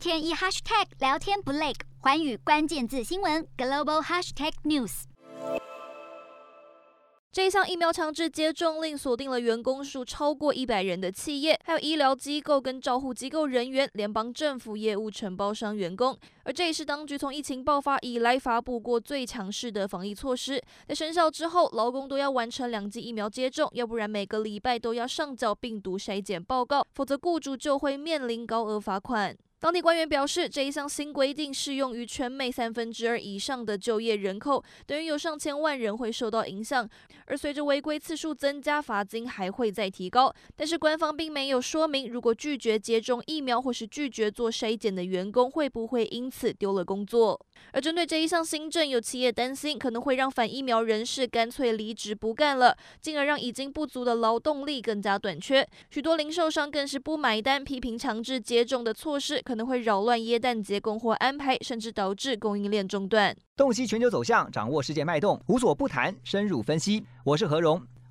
天一 hashtag 聊天不累，寰宇关键字新闻 global hashtag news。这项疫苗强制接种令锁定了员工数超过一百人的企业，还有医疗机构跟照护机构人员、联邦政府业务承包商员工。而这也是当局从疫情爆发以来发布过最强势的防疫措施。在生效之后，劳工都要完成两剂疫苗接种，要不然每个礼拜都要上缴病毒筛检报告，否则雇主就会面临高额罚款。当地官员表示，这一项新规定适用于全美三分之二以上的就业人口，等于有上千万人会受到影响。而随着违规次数增加，罚金还会再提高。但是官方并没有说明，如果拒绝接种疫苗或是拒绝做筛检的员工，会不会因此丢了工作。而针对这一项新政，有企业担心可能会让反疫苗人士干脆离职不干了，进而让已经不足的劳动力更加短缺。许多零售商更是不买单，批评强制接种的措施。可能会扰乱耶诞节供货安排，甚至导致供应链中断。洞悉全球走向，掌握世界脉动，无所不谈，深入分析。我是何荣，